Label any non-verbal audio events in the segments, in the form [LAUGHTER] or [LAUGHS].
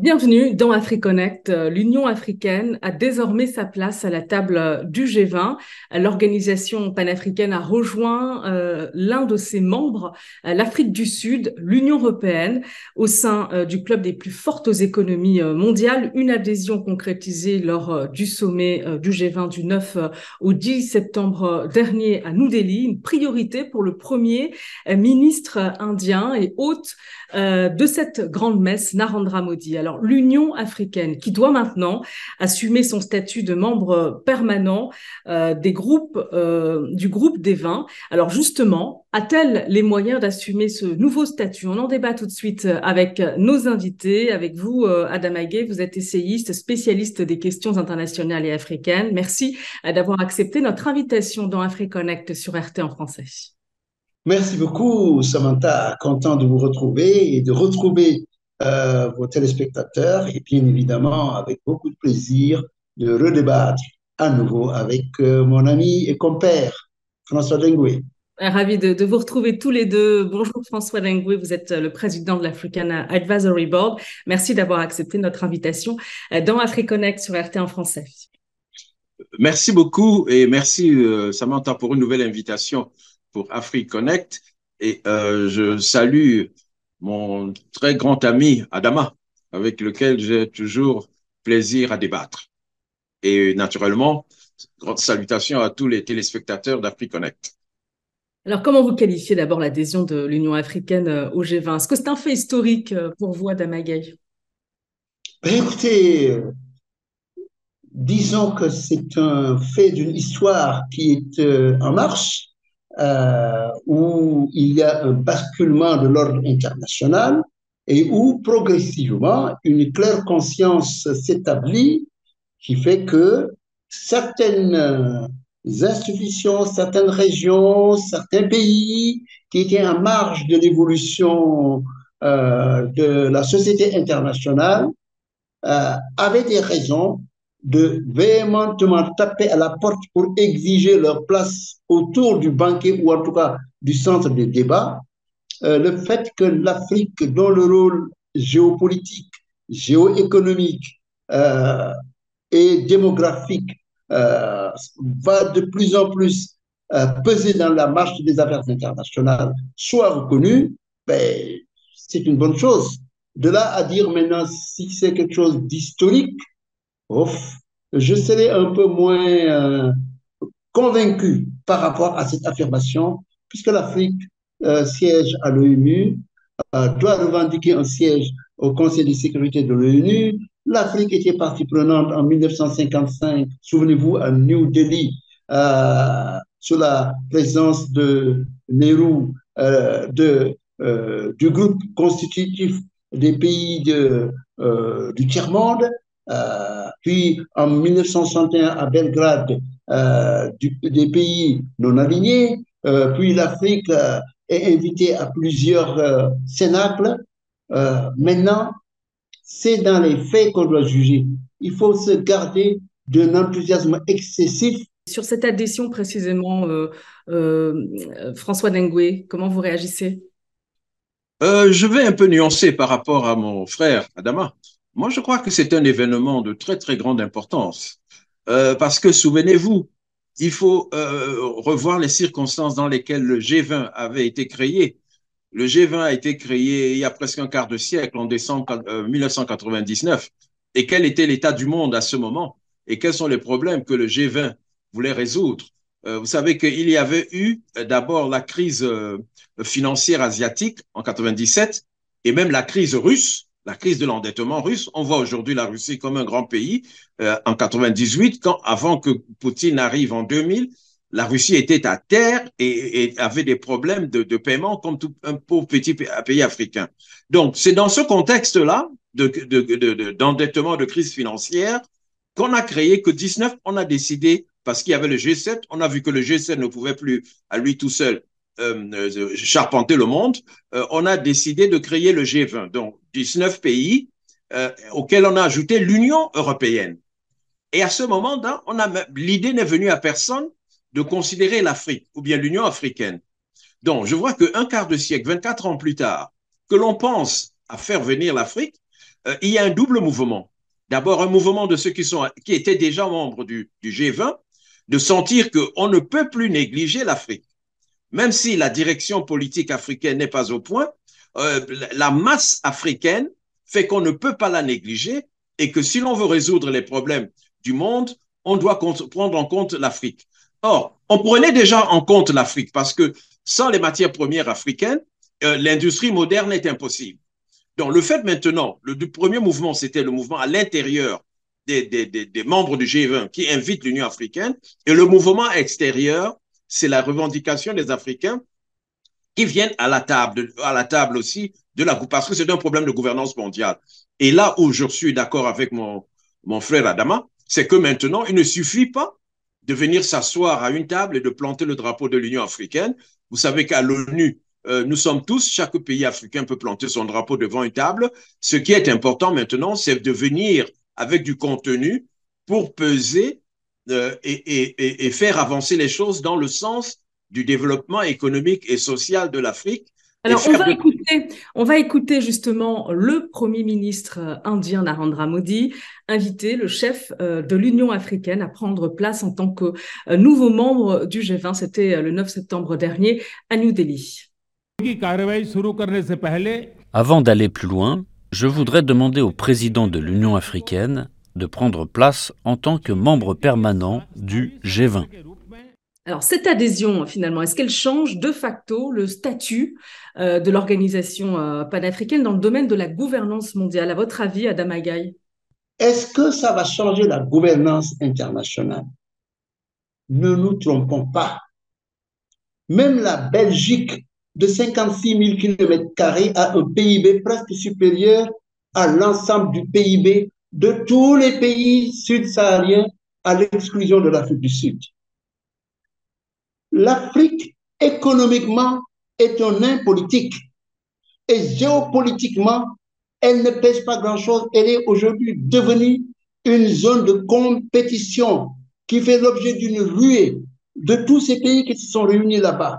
Bienvenue dans AfriConnect. L'Union africaine a désormais sa place à la table du G20. L'organisation panafricaine a rejoint euh, l'un de ses membres, euh, l'Afrique du Sud, l'Union européenne, au sein euh, du club des plus fortes économies mondiales. Une adhésion concrétisée lors du sommet du G20 du 9 au 10 septembre dernier à New Delhi. Une priorité pour le premier ministre indien et hôte de cette grande messe, Narendra Modi. l'Union africaine, qui doit maintenant assumer son statut de membre permanent euh, des groupes, euh, du groupe des 20. Alors, justement, a-t-elle les moyens d'assumer ce nouveau statut? On en débat tout de suite avec nos invités, avec vous, euh, Adam Aguet. Vous êtes essayiste, spécialiste des questions internationales et africaines. Merci d'avoir accepté notre invitation dans AfriConnect sur RT en français. Merci beaucoup, Samantha. Content de vous retrouver et de retrouver euh, vos téléspectateurs et bien évidemment avec beaucoup de plaisir de redébattre à nouveau avec euh, mon ami et compère François Dengue. Ravi de, de, vous retrouver tous les deux. Bonjour François Dengue, vous êtes le président de l'African Advisory Board. Merci d'avoir accepté notre invitation euh, dans AfriConnect sur RT en français. Merci beaucoup et merci Samantha pour une nouvelle invitation pour AfriConnect. Et euh, je salue mon très grand ami Adama, avec lequel j'ai toujours plaisir à débattre. Et naturellement, grande salutation à tous les téléspectateurs d'AfriConnect. Alors, comment vous qualifiez d'abord l'adhésion de l'Union africaine euh, au G20 Est-ce que c'est un fait historique euh, pour vous, Adama Gay ben, Écoutez, euh, disons que c'est un fait d'une histoire qui est en marche euh, où il y a un basculement de l'ordre international et où progressivement une claire conscience s'établit qui fait que certaines institutions, certaines régions, certains pays qui étaient en marge de l'évolution euh, de la société internationale euh, avaient des raisons de véhémentement taper à la porte pour exiger leur place autour du banquet ou en tout cas du centre de débat, euh, le fait que l'Afrique, dont le rôle géopolitique, géoéconomique euh, et démographique euh, va de plus en plus peser dans la marche des affaires internationales, soit reconnu, ben, c'est une bonne chose. De là à dire maintenant si c'est quelque chose d'historique, ouf, je serais un peu moins euh, convaincu par rapport à cette affirmation, puisque l'Afrique euh, siège à l'ONU, euh, doit revendiquer un siège au Conseil de sécurité de l'ONU. L'Afrique était partie prenante en 1955, souvenez-vous, à New Delhi, sous la présence de Nehru, du groupe constitutif des pays du tiers-monde. Euh, puis en 1961 à Belgrade, euh, des pays non alignés, euh, puis l'Afrique est invitée à plusieurs cénacles. maintenant, c'est dans les faits qu'on doit juger. Il faut se garder d'un enthousiasme excessif. Sur cette adhésion précisément, François Dengue, comment vous réagissez? Je vais un peu nuancer par rapport à mon frère Adama. Moi, je crois que c'est un événement de très, très grande importance. Euh, parce que, souvenez-vous, il faut euh, revoir les circonstances dans lesquelles le G20 avait été créé. Le G20 a été créé il y a presque un quart de siècle, en décembre 1999. Euh, et quel était l'état du monde à ce moment? Et quels sont les problèmes que le G20 voulait résoudre? Vous savez qu'il y avait eu d'abord la crise financière asiatique en 97 et même la crise russe la crise de l'endettement russe. On voit aujourd'hui la Russie comme un grand pays. Euh, en 98, quand, avant que Poutine arrive en 2000, la Russie était à terre et, avait des problèmes de, paiement comme tout un pauvre petit pays africain. Donc, c'est dans ce contexte-là d'endettement, de, de, crise financière, qu'on a créé que 19, on a décidé, parce qu'il y avait le G7, on a vu que le G7 ne pouvait plus à lui tout seul euh, euh, charpenter le monde, on a décidé de créer le G20, donc 19 pays auxquels on a ajouté l'Union européenne. Et à ce moment là on a l'idée n'est venue à personne de considérer l'Afrique ou bien l'Union africaine. Donc, je vois qu'un quart de siècle, 24 ans plus tard, que l'on pense à faire venir l'Afrique, euh, il y a un double mouvement. D'abord, un mouvement de ceux qui étaient déjà membres du, du G20, de sentir qu'on ne peut plus négliger l'Afrique. Même si la direction politique africaine n'est pas au point, euh, la masse africaine fait qu'on ne peut pas la négliger et que si l'on veut résoudre les problèmes du monde, on doit prendre en compte l'Afrique. Or, on prenait déjà en compte l'Afrique parce que sans les matières premières africaines, euh, l'industrie moderne est impossible. Donc, le fait maintenant, le, premier mouvement, c'était le mouvement à l'intérieur des, des, des, membres du G20 qui invite l'Union africaine, et le mouvement extérieur, c'est la revendication des Africains qui viennent à la table, à la table aussi de la parce que c'est un problème de gouvernance mondiale. Et là où je suis d'accord avec mon, mon frère Adama, c'est que maintenant, il ne suffit pas de venir s'asseoir à une table et de planter le drapeau de l'Union africaine. Vous savez qu'à l'ONU, euh, nous sommes tous, chaque pays africain peut planter son drapeau devant une table. Ce qui est important maintenant, c'est de venir avec du contenu pour peser euh, et, et, et, faire avancer les choses dans le sens du développement économique et social de l'Afrique. Alors, on va, écouter, on va écouter justement le Premier ministre indien Narendra Modi inviter le chef euh, de l'Union africaine à prendre place en tant que nouveau membre du G20. C'était le 9 septembre dernier à New Delhi. Avant d'aller plus loin, je voudrais demander au président de l'Union africaine de prendre place en tant que membre permanent du G20. Alors cette adhésion, finalement, est-ce qu'elle change de facto le statut euh, de l'organisation euh, panafricaine dans le domaine de la gouvernance mondiale? À votre avis, Adam Agaï? Est-ce que ça va changer la gouvernance internationale? Ne nous trompons pas. Même la Belgique de 56 000 km à un PIB presque supérieur à l'ensemble du PIB de tous les pays sud-sahariens à l'exclusion de l'Afrique du Sud. L'Afrique, économiquement, est un nain politique. Et géopolitiquement, elle ne pèse pas grand-chose. Elle est aujourd'hui devenue une zone de compétition qui fait l'objet d'une ruée de tous ces pays qui se sont réunis là-bas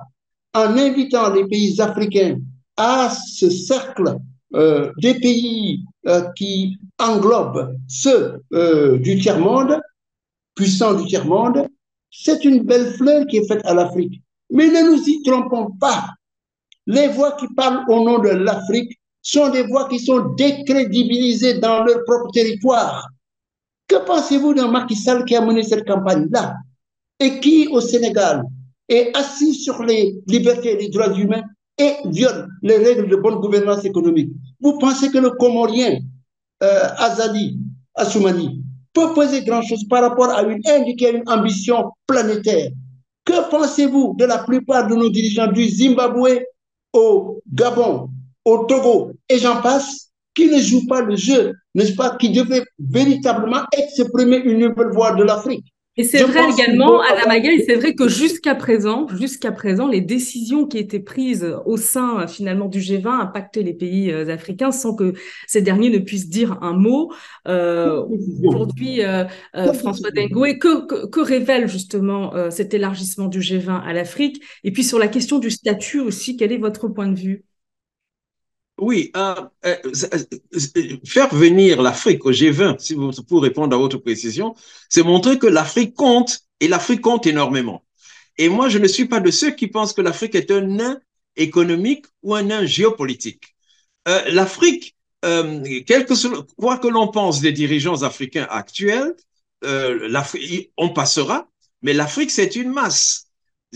en invitant les pays africains à ce cercle euh, des pays euh, qui englobent ceux euh, du tiers-monde, puissants du tiers-monde, c'est une belle fleur qui est faite à l'Afrique. Mais ne nous y trompons pas. Les voix qui parlent au nom de l'Afrique sont des voix qui sont décrédibilisées dans leur propre territoire. Que pensez-vous d'un Macky Sall qui a mené cette campagne-là et qui, au Sénégal, est assis sur les libertés et les droits humains et viole les règles de bonne gouvernance économique? Vous pensez que le Comorien euh, Azali Assoumani peut poser grand-chose par rapport à une Inde qui a une ambition planétaire. Que pensez-vous de la plupart de nos dirigeants du Zimbabwe au Gabon, au Togo et j'en passe, qui ne jouent pas le jeu, n'est-ce pas, qui devaient véritablement exprimer une nouvelle voix de l'Afrique? Et c'est vrai également, Adamaga, et c'est vrai que jusqu'à présent, jusqu'à présent, les décisions qui étaient prises au sein finalement du G20 impactaient les pays euh, africains sans que ces derniers ne puissent dire un mot. Euh, Aujourd'hui, euh, François Dengoué, que, que, que, révèle justement euh, cet élargissement du G20 à l'Afrique? Et puis sur la question du statut aussi, quel est votre point de vue? Oui, euh, euh, euh, faire venir l'Afrique au G20, si vous, pour répondre à votre précision, c'est montrer que l'Afrique compte et l'Afrique compte énormément. Et moi, je ne suis pas de ceux qui pensent que l'Afrique est un nain économique ou un nain géopolitique. L'Afrique, quoi que l'on pense des dirigeants africains actuels, on passera, mais l'Afrique, c'est une masse.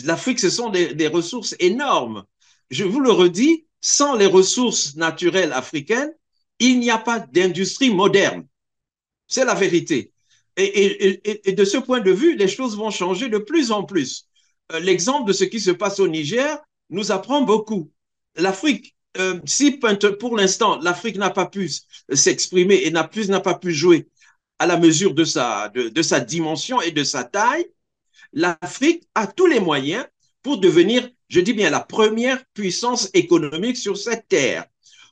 L'Afrique, ce sont des ressources énormes. Je vous le redis, sans les ressources naturelles africaines, il n'y a pas d'industrie moderne. C'est la vérité. Et, de ce point de vue, les choses vont changer de plus en plus. Euh, l'exemple de ce qui se passe au Niger nous apprend beaucoup. L'Afrique, euh, si pour l'instant l'Afrique n'a pas pu s'exprimer et n'a plus n'a pas pu jouer à la mesure de sa dimension et de sa taille, l'Afrique a tous les moyens pour devenir je dis bien la première puissance économique sur cette terre.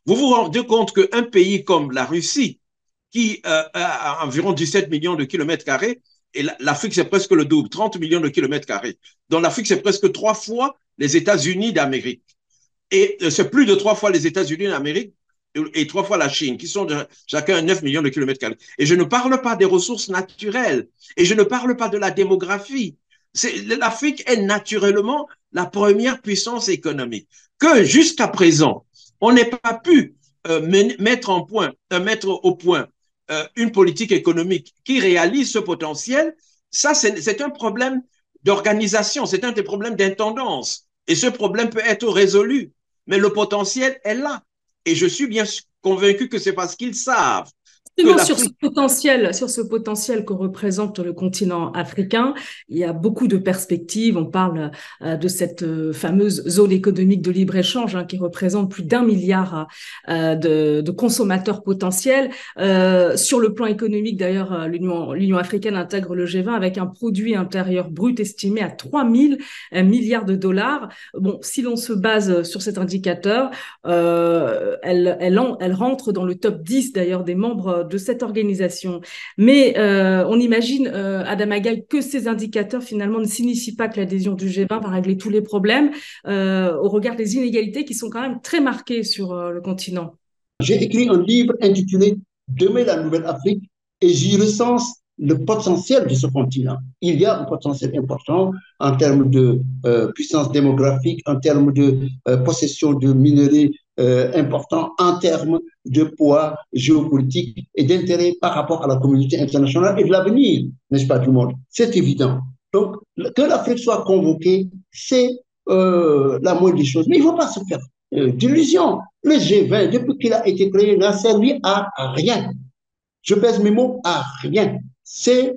Vous vous rendez compte qu'un pays comme la Russie, qui euh, a environ 17 millions de kilomètres carrés, et l'Afrique c'est presque le double, 30 millions de kilomètres carrés. Dans l'Afrique c'est presque trois fois les États-Unis d'Amérique. Et euh, c'est plus de trois fois les États-Unis d'Amérique et trois fois la Chine, qui sont chacun 9 millions de kilomètres carrés. Et je ne parle pas des ressources naturelles, et je ne parle pas de la démographie. L'Afrique est naturellement la première puissance économique. Que jusqu'à présent, on n'ait pas pu euh, mettre, en point, euh, au point euh, une politique économique qui réalise ce potentiel, ça, c'est un problème d'organisation, c'est un des problèmes d'intendance. Et ce problème peut être résolu, mais le potentiel est là. Et je suis bien convaincu que c'est parce qu'ils savent sur ce potentiel, sur ce potentiel que représente le continent africain, il y a beaucoup de perspectives. On parle euh, de cette euh, fameuse zone économique de libre échange hein, qui représente plus d'un milliard euh, de, de, consommateurs potentiels. sur le plan économique, d'ailleurs, l'Union, africaine intègre le G20 avec un produit intérieur brut estimé à 3 000 milliards de dollars. Bon, si l'on se base sur cet indicateur, elle, elle, elle rentre dans le top 10 d'ailleurs des membres de cette organisation. Mais euh, on imagine, euh, Adam Agaï, que ces indicateurs finalement ne signifient pas que l'adhésion du G20 va régler tous les problèmes euh, au regard des inégalités qui sont quand même très marquées sur le continent. J'ai écrit un livre intitulé Demain la Nouvelle Afrique et j'y recense le potentiel de ce continent. Il y a un potentiel important en termes de puissance démographique, en termes de possession de minerais euh, important en termes de poids géopolitique et d'intérêt par rapport à la communauté internationale et de l'avenir, n'est-ce pas, du monde? C'est évident. Donc, que l'Afrique soit convoquée, c'est euh, la moindre des choses. Mais il ne faut pas se faire euh, d'illusions. Le G20, depuis qu'il a été créé, n'a servi à rien. Je pèse mes mots, à rien. C'est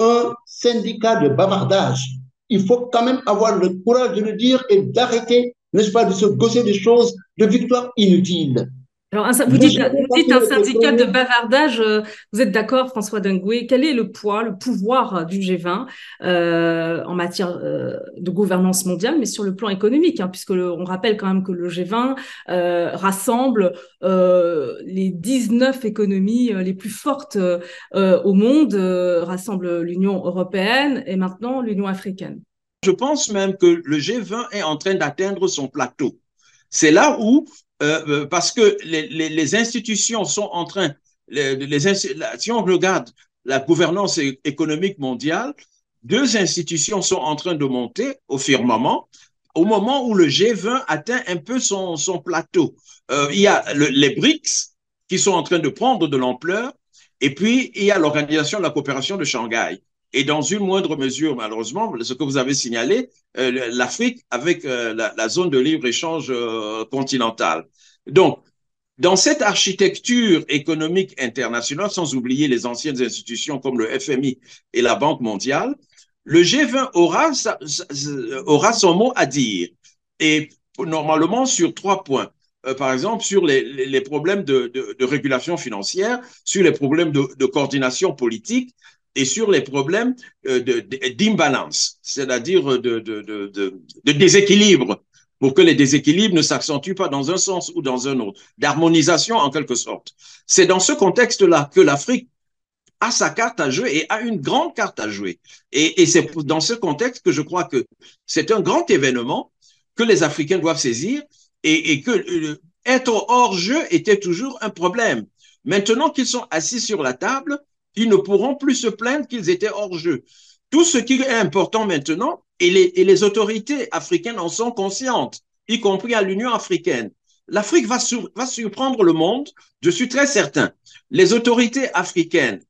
un syndicat de bavardage. Il faut quand même avoir le courage de le dire et d'arrêter n'est-ce pas, de se gosser des choses, de victoires inutiles. Alors, vous dites, un syndicat de bavardage. Euh, vous êtes d'accord, François Dengoué Quel est le poids, le pouvoir du G20 euh, en matière euh, de gouvernance mondiale, mais sur le plan économique, hein, puisque on rappelle quand même que le G20 rassemble les 19 économies les plus fortes au monde, rassemble l'Union européenne et maintenant l'Union africaine. Je pense même que le G20 est en train d'atteindre son plateau. C'est là où, euh, euh, parce que les, institutions sont en train, si on regarde la gouvernance économique mondiale, deux institutions sont en train de monter au firmament au moment où le G20 atteint un peu son, plateau. Euh, il y a le, les BRICS qui sont en train de prendre de l'ampleur, et puis il y a l'Organisation de la coopération de Shanghai et dans une moindre mesure, malheureusement, ce que vous avez signalé, euh, l'Afrique avec euh, la, zone de libre-échange euh, continentale. Donc, dans cette architecture économique internationale, sans oublier les anciennes institutions comme le FMI et la Banque mondiale, le G20 aura, aura son mot à dire. Et normalement sur trois points. Par exemple, sur les, les problèmes de, de, de, régulation financière, sur les problèmes de, de coordination politique, et sur les problèmes euh, d'imbalance, c'est-à-dire de, déséquilibre, pour que les déséquilibres ne s'accentuent pas dans un sens ou dans un autre, d'harmonisation en quelque sorte. C'est dans ce contexte-là que l'Afrique a sa carte à jouer et a une grande carte à jouer. Et, c'est dans ce contexte que je crois que c'est un grand événement que les Africains doivent saisir et, et que euh, être hors jeu était toujours un problème. Maintenant qu'ils sont assis sur la table, ils ne pourront plus se plaindre qu'ils étaient hors jeu. Tout ce qui est important maintenant, et les, autorités africaines en sont conscientes, y compris à l'Union africaine. L'Afrique va surprendre le monde, je suis très certain. Les autorités africaines,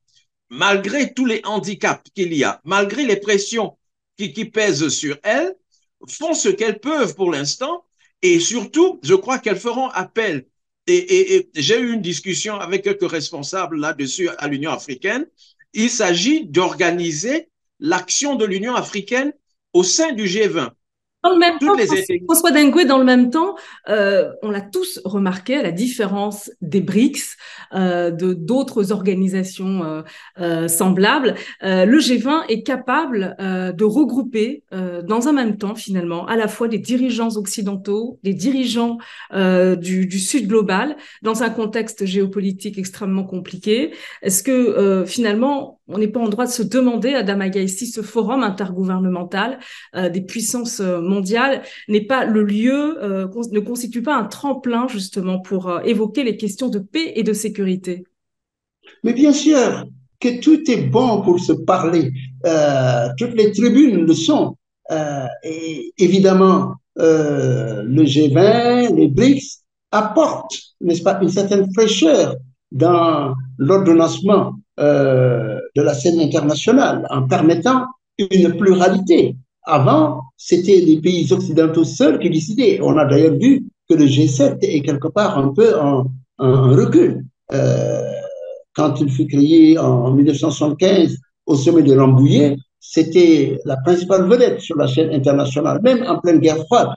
malgré tous les handicaps qu'il y a, malgré les pressions qui, qui pèsent sur elles, font ce qu'elles peuvent pour l'instant et surtout, je crois qu'elles feront appel et, j'ai eu une discussion avec quelques responsables là-dessus à l'Union africaine. Il s'agit d'organiser l'action de l'Union africaine au sein du G20. Dans le même temps, François Dengue, dans le même temps, euh, on l'a tous remarqué, à la différence des BRICS, euh, de d'autres organisations euh, euh semblables, euh, le G20 est capable euh, de regrouper dans un même temps, finalement, à la fois des dirigeants occidentaux, des dirigeants du, du, Sud global, dans un contexte géopolitique extrêmement compliqué. Est-ce que finalement, on n'est pas en droit de se demander, Adam Agaï, si ce forum intergouvernemental des puissances mondiales n'est pas le lieu, ne constitue pas un tremplin justement pour évoquer les questions de paix et de sécurité Mais bien sûr que tout est bon pour se parler. toutes les tribunes le sont. évidemment, le G20, les BRICS apportent, n'est-ce pas, une certaine fraîcheur dans l'ordonnancement euh, de la scène internationale en permettant une pluralité. Avant, c'était les pays occidentaux seuls qui décidaient. On a d'ailleurs vu que le G7 est quelque part un peu en, recul. Euh, quand il fut créé en 1975 au sommet de Rambouillet, c'était la principale vedette sur la scène internationale, même en pleine guerre froide.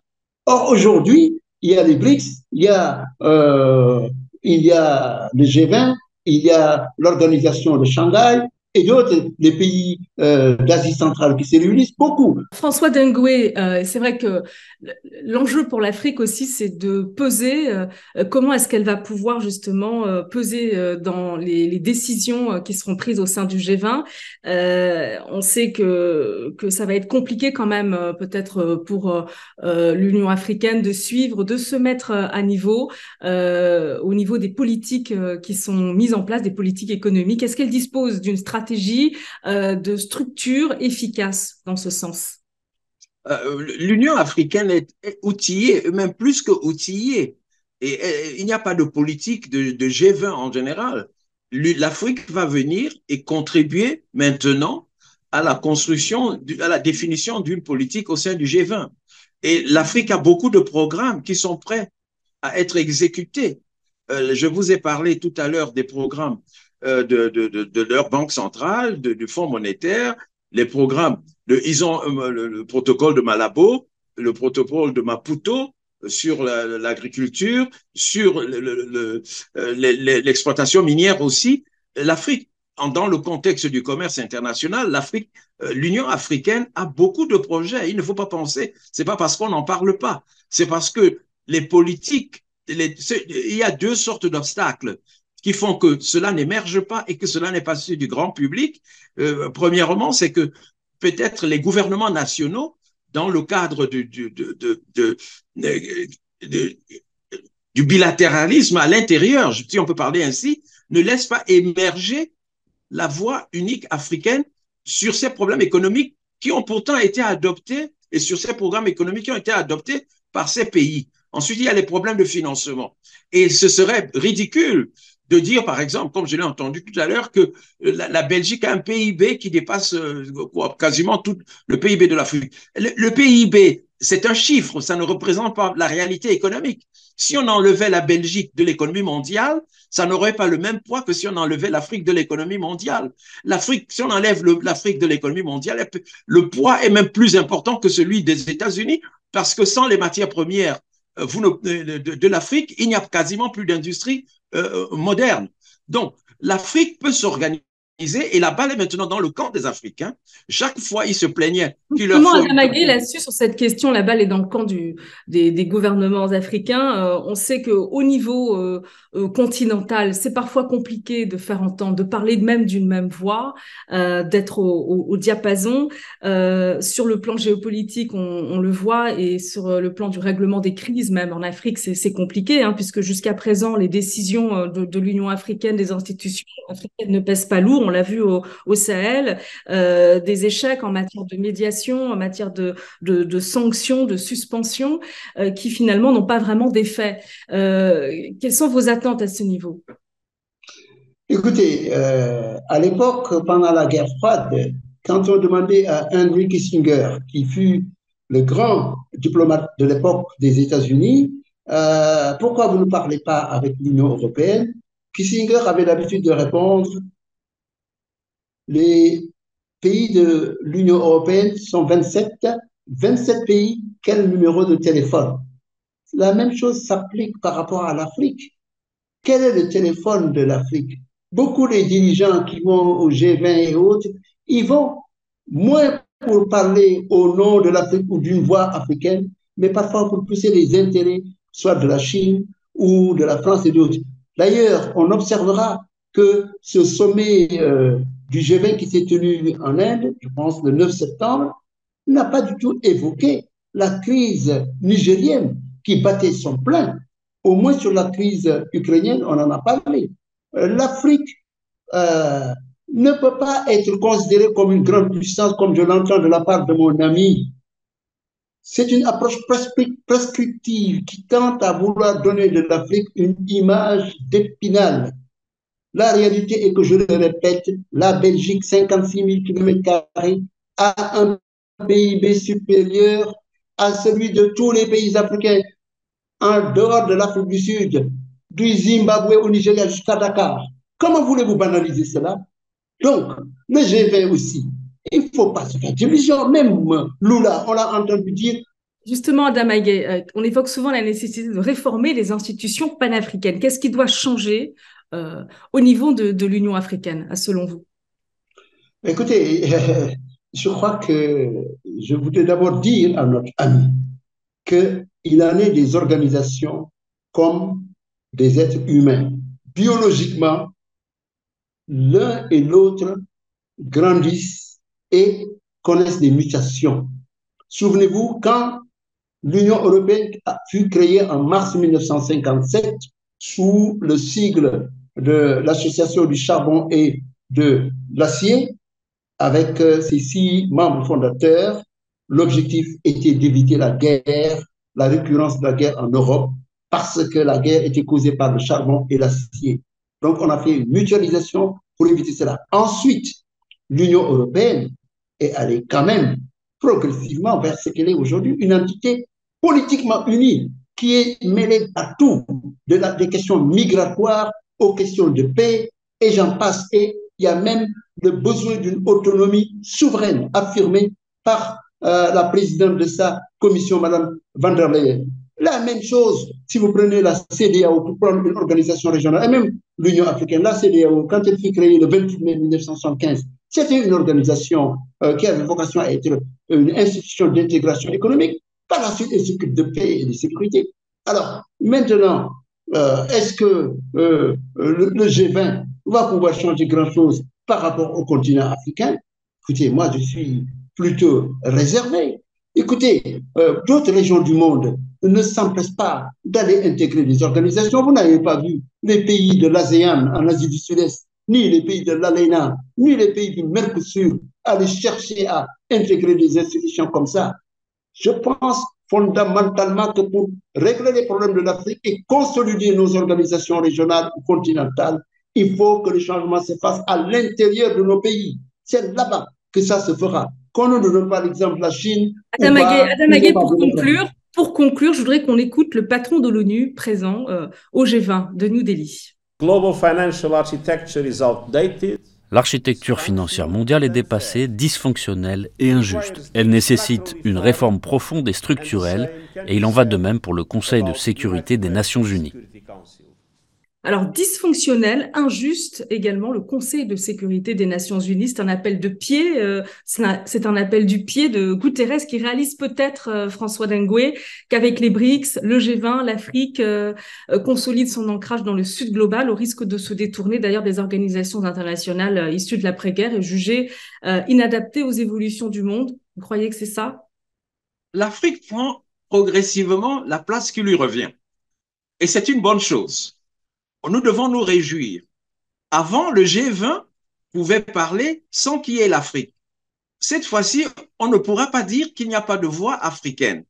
Or, aujourd'hui, il y a les BRICS, il y a euh, il y a le G20, il y a l'organisation de Shanghai, et d'autres, les pays euh, d'Asie centrale qui se beaucoup. François Dengue, euh, c'est vrai que l'enjeu pour l'Afrique aussi, c'est de peser. Euh, comment est-ce qu'elle va pouvoir justement peser dans les, les, décisions qui seront prises au sein du G20 On sait que que ça va être compliqué quand même, peut-être pour l'Union africaine de suivre, de se mettre à niveau au niveau des politiques qui sont mises en place, des politiques économiques. Est-ce qu'elle dispose d'une stratégie stratégie euh, de structure efficace dans ce sens euh, L'Union africaine est, outillée, même plus que outillée. Et, il n'y a pas de politique de, G20 en général. L'Afrique va venir et contribuer maintenant à la construction, à la définition d'une politique au sein du G20. Et l'Afrique a beaucoup de programmes qui sont prêts à être exécutés. Euh, je vous ai parlé tout à l'heure des programmes de, de, de, leur banque centrale, du Fonds monétaire, les programmes. De, ils ont euh, le, protocole de Malabo, le protocole de Maputo sur l'agriculture, sur euh, l'exploitation minière aussi. L'Afrique, dans le contexte du commerce international, l'Afrique, l'Union africaine a beaucoup de projets. Il ne faut pas penser, c'est pas parce qu'on n'en parle pas, c'est parce que les politiques, il y a deux sortes d'obstacles qui font que cela n'émerge pas et que cela n'est pas su du grand public. Euh, premièrement, c'est que peut-être les gouvernements nationaux, dans le cadre du, bilatéralisme à l'intérieur, si on peut parler ainsi, ne laissent pas émerger la voie unique africaine sur ces problèmes économiques qui ont pourtant été adoptés et sur ces programmes économiques qui ont été adoptés par ces pays. Ensuite, il y a les problèmes de financement. Et ce serait ridicule de dire, par exemple, comme je l'ai entendu tout à l'heure, que la, Belgique a un PIB qui dépasse euh, quasiment tout le PIB de l'Afrique. Le, PIB, c'est un chiffre, ça ne représente pas la réalité économique. Si on enlevait la Belgique de l'économie mondiale, ça n'aurait pas le même poids que si on enlevait l'Afrique de l'économie mondiale. L'Afrique, si on enlève l'Afrique de l'économie mondiale, le poids est même plus important que celui des États-Unis parce que sans les matières premières euh, vous, de, l'Afrique, il n'y a quasiment plus d'industrie euh, euh, moderne. Donc, l'Afrique peut s'organiser et la balle est maintenant dans le camp des Africains. Chaque fois, ils se plaignaient qu'il leur Comment là-dessus sur cette question La balle est dans le camp du, des, gouvernements africains. Euh, on sait qu'au niveau euh, euh, continental, c'est parfois compliqué de faire entendre, de parler même d'une même voix, d'être au, diapason. sur le plan géopolitique, on, le voit, et sur le plan du règlement des crises, même en Afrique, c'est compliqué, hein, puisque jusqu'à présent, les décisions de, de l'Union africaine, des institutions africaines ne pèsent pas lourd on l'a vu au, Sahel, euh, des échecs en matière de médiation, en matière de, sanctions, de suspensions, euh, qui finalement n'ont pas vraiment d'effet. Euh, quelles sont vos attentes à ce niveau? Écoutez, à l'époque, pendant la guerre froide, quand on demandait à Henry Kissinger, qui fut le grand diplomate de l'époque des États-Unis, pourquoi vous ne parlez pas avec l'Union européenne? Kissinger avait l'habitude de répondre les pays de l'Union européenne sont 27. 27 pays, quel numéro de téléphone? La même chose s'applique par rapport à l'Afrique. Quel est le téléphone de l'Afrique? Beaucoup des dirigeants qui vont au G20 et autres, ils vont moins pour parler au nom de l'Afrique ou d'une voix africaine, mais parfois pour pousser les intérêts, soit de la Chine ou de la France et d'autres. D'ailleurs, on observera que ce sommet euh, du G20 qui s'est tenu en Inde, je pense le 9 septembre, n'a pas du tout évoqué la crise nigérienne qui battait son plein. Au moins sur la crise ukrainienne, on en a parlé. Euh, L'Afrique euh, ne peut pas être considérée comme une grande puissance, comme je l'entends de la part de mon ami. C'est une approche prescriptive qui tente à vouloir donner de l'Afrique une image d'épinal. La réalité est que, je le répète, la Belgique, 56 000 km, a un PIB supérieur à celui de tous les pays africains, en dehors de l'Afrique du Sud, du Zimbabwe au Nigeria jusqu'à Dakar. Comment voulez-vous banaliser cela? Donc, le G20 aussi, il ne faut pas se faire division. Même Lula, on l'a entendu dire. Justement, Adam euh, on évoque souvent la nécessité de réformer les institutions panafricaines. Qu'est-ce qui doit changer au niveau de, de l'Union africaine, selon vous? Écoutez, [LAUGHS] je crois que je voudrais d'abord dire à notre ami qu'il en est des organisations comme des êtres humains. Biologiquement, l'un et l'autre grandissent et connaissent des mutations. Souvenez-vous, quand l'Union européenne fut créée en mars 1957 sous le sigle de l'Association du charbon et de l'acier, avec euh, ses six membres fondateurs, l'objectif était d'éviter la guerre, la récurrence de la guerre en Europe, parce que la guerre était causée par le charbon et l'acier. Donc, on a fait une mutualisation pour éviter cela. Ensuite, l'Union européenne est allée quand même progressivement vers ce qu'elle est aujourd'hui, une entité politiquement unie qui est mêlée à tout, de la, des questions migratoires aux questions de paix, et j'en passe. Et il y a même le besoin d'une autonomie souveraine affirmée par euh, la présidente de sa commission, Madame van der Leyen. La même chose, si vous prenez la CDAO pour prendre une organisation régionale, et même l'Union africaine, la CDAO, quand elle fut créée le 28 mai 1975, c'était une organisation euh, qui avait vocation à être une institution d'intégration économique. Par la suite, elle s'occupe de paix et de sécurité. Alors, maintenant, euh, est-ce que le, le G20 va pouvoir changer grand-chose par rapport au continent africain, écoutez, moi, je suis plutôt réservé. Écoutez, euh, d'autres régions du monde ne s'empressent pas d'aller intégrer des organisations. Vous n'avez pas vu les pays de l'ASEAN en Asie du Sud-Est, ni les pays de l'ALENA, ni les pays du Mercosur aller chercher à intégrer des institutions comme ça. Je pense fondamentalement que pour régler les problèmes de l'Afrique et consolider nos organisations régionales ou continentales, il faut que le changement se fasse à l'intérieur de nos pays. C'est là-bas que ça se fera. Qu'on ne donne pas l'exemple de la Chine. Adam Aguet, pour conclure, pour conclure, je voudrais qu'on écoute le patron de l'ONU présent euh, au G20 de New Delhi. L'architecture financière mondiale est dépassée, dysfonctionnelle et injuste. Elle nécessite une réforme profonde et structurelle, et il en va de même pour le Conseil de sécurité des Nations Unies. Alors, dysfonctionnel, injuste également, le Conseil de sécurité des Nations Unies, c'est un appel de pied, euh, c'est un, appel du pied de Guterres qui réalise peut-être, euh, François Dengue, qu'avec les BRICS, le G20, l'Afrique euh, consolide son ancrage dans le sud global au risque de se détourner d'ailleurs des organisations internationales issues de l'après-guerre et jugées inadaptées aux évolutions du monde. Vous croyez que c'est ça? L'Afrique prend progressivement la place qui lui revient. Et c'est une bonne chose nous devons nous réjouir. Avant, le G20 pouvait parler sans qu'il y ait l'Afrique. Cette fois-ci, on ne pourra pas dire qu'il n'y a pas de voix africaine.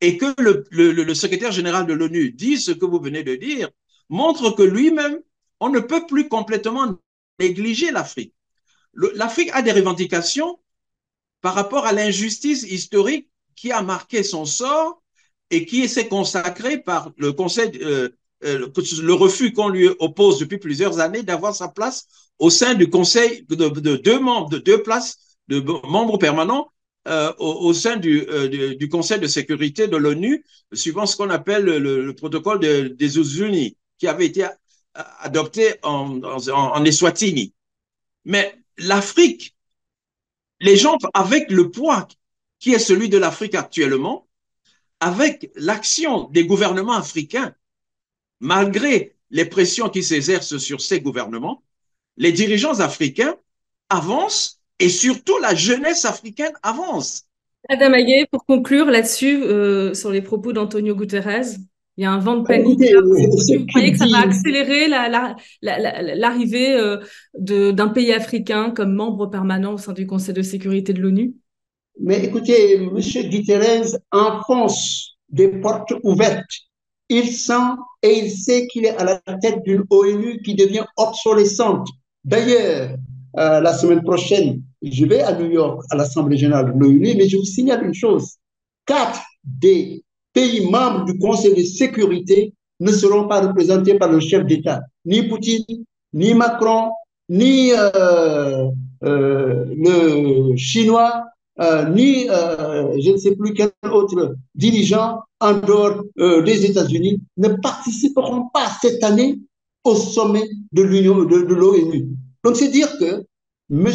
Et que le, secrétaire général de l'ONU dise ce que vous venez de dire, montre que lui-même, on ne peut plus complètement négliger l'Afrique. L'Afrique a des revendications par rapport à l'injustice historique qui a marqué son sort et qui s'est consacrée par le Conseil euh, le refus qu'on lui oppose depuis plusieurs années d'avoir sa place au sein du Conseil de, deux membres, de deux places de membres permanents euh, au, sein euh, du, Conseil de sécurité de l'ONU, suivant ce qu'on appelle le, protocole des Unis, qui avait été adopté en, en Eswatini. Mais l'Afrique, les gens, avec le poids qui est celui de l'Afrique actuellement, avec l'action des gouvernements africains, malgré les pressions qui s'exercent sur ces gouvernements, les dirigeants africains avance et surtout la jeunesse africaine avance. Adam Aguet, pour conclure là-dessus, euh, sur les propos d'Antonio Guterres, il y a un vent de panique. Vous croyez que ça va accélérer l'arrivée euh, d'un pays africain comme membre permanent au sein du Conseil de sécurité de l'ONU? Mais écoutez, M. Guterres enfonce des portes ouvertes. Il sent et il sait qu'il est à la tête d'une ONU qui devient obsolescente. D'ailleurs, euh, la semaine prochaine, je vais à New York à l'Assemblée générale de l'ONU, mais je vous signale une chose. Quatre des pays membres du Conseil de sécurité ne seront pas représentés par le chef d'État. Ni Poutine, ni Macron, ni euh, euh, le Chinois, ni je ne sais plus quel autre dirigeant en dehors des États-Unis ne participeront pas cette année au sommet de l'Union de, de l'ONU. Donc, c'est dire que M.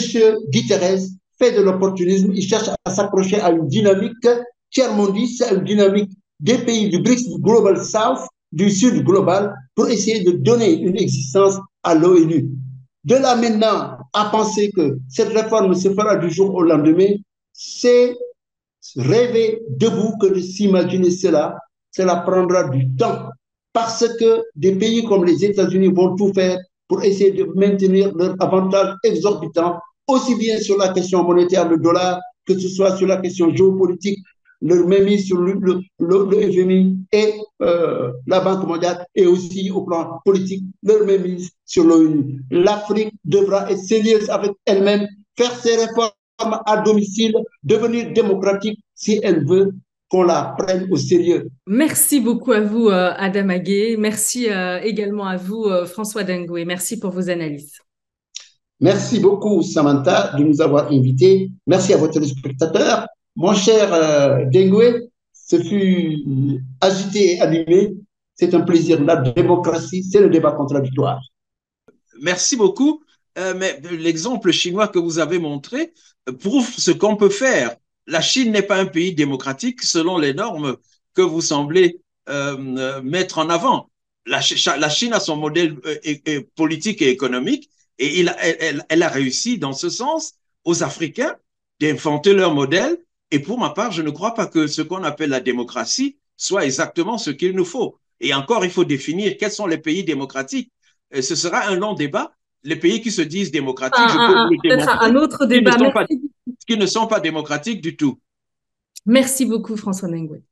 Guterres fait de l'opportunisme, il cherche à s'approcher à une dynamique tiers-mondiste, à une dynamique des pays du BRICS, du Global South, du Sud global, pour essayer de donner une existence à l'ONU. De là maintenant à penser que cette réforme se fera du jour au lendemain, c'est rêver debout que de s'imaginer cela. Cela prendra du temps parce que des pays comme les États-Unis vont tout faire pour essayer de maintenir leur avantage exorbitant, aussi bien sur la question monétaire, le dollar, que ce soit sur la question géopolitique, leur mainmise sur le, FMI et euh, la Banque mondiale, et aussi au plan politique, leur mainmise sur l'ONU. L'Afrique devra être sérieuse avec elle-même, faire ses réformes à domicile, devenir démocratique si elle veut qu'on la prenne au sérieux. Merci beaucoup à vous, euh, Adam Aguet. Merci euh, également à vous, euh, François Dengoué. Merci pour vos analyses. Merci beaucoup, Samantha, de nous avoir invités. Merci à vos téléspectateurs. Mon cher Dengoué, ce fut agité et animé. C'est un plaisir. La démocratie, c'est le débat contradictoire. Merci beaucoup. Mais l'exemple chinois que vous avez montré prouve ce qu'on peut faire la Chine n'est pas un pays démocratique selon les normes que vous semblez euh, euh, mettre en avant. La, Chine a son modèle euh, politique et économique et elle, a réussi dans ce sens aux Africains d'inventer leur modèle. Et pour ma part, je ne crois pas que ce qu'on appelle la démocratie soit exactement ce qu'il nous faut. Et encore, il faut définir quels sont les pays démocratiques. ce sera un long débat. Les pays qui se disent démocratiques, je peux un, un autre débat qui ne sont pas démocratiques du tout. Merci beaucoup, François Nengwe.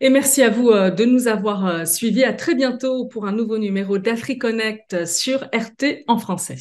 Et merci à vous euh, de nous avoir euh, suivis. À très bientôt pour un nouveau numéro d'AfriConnect sur RT en français.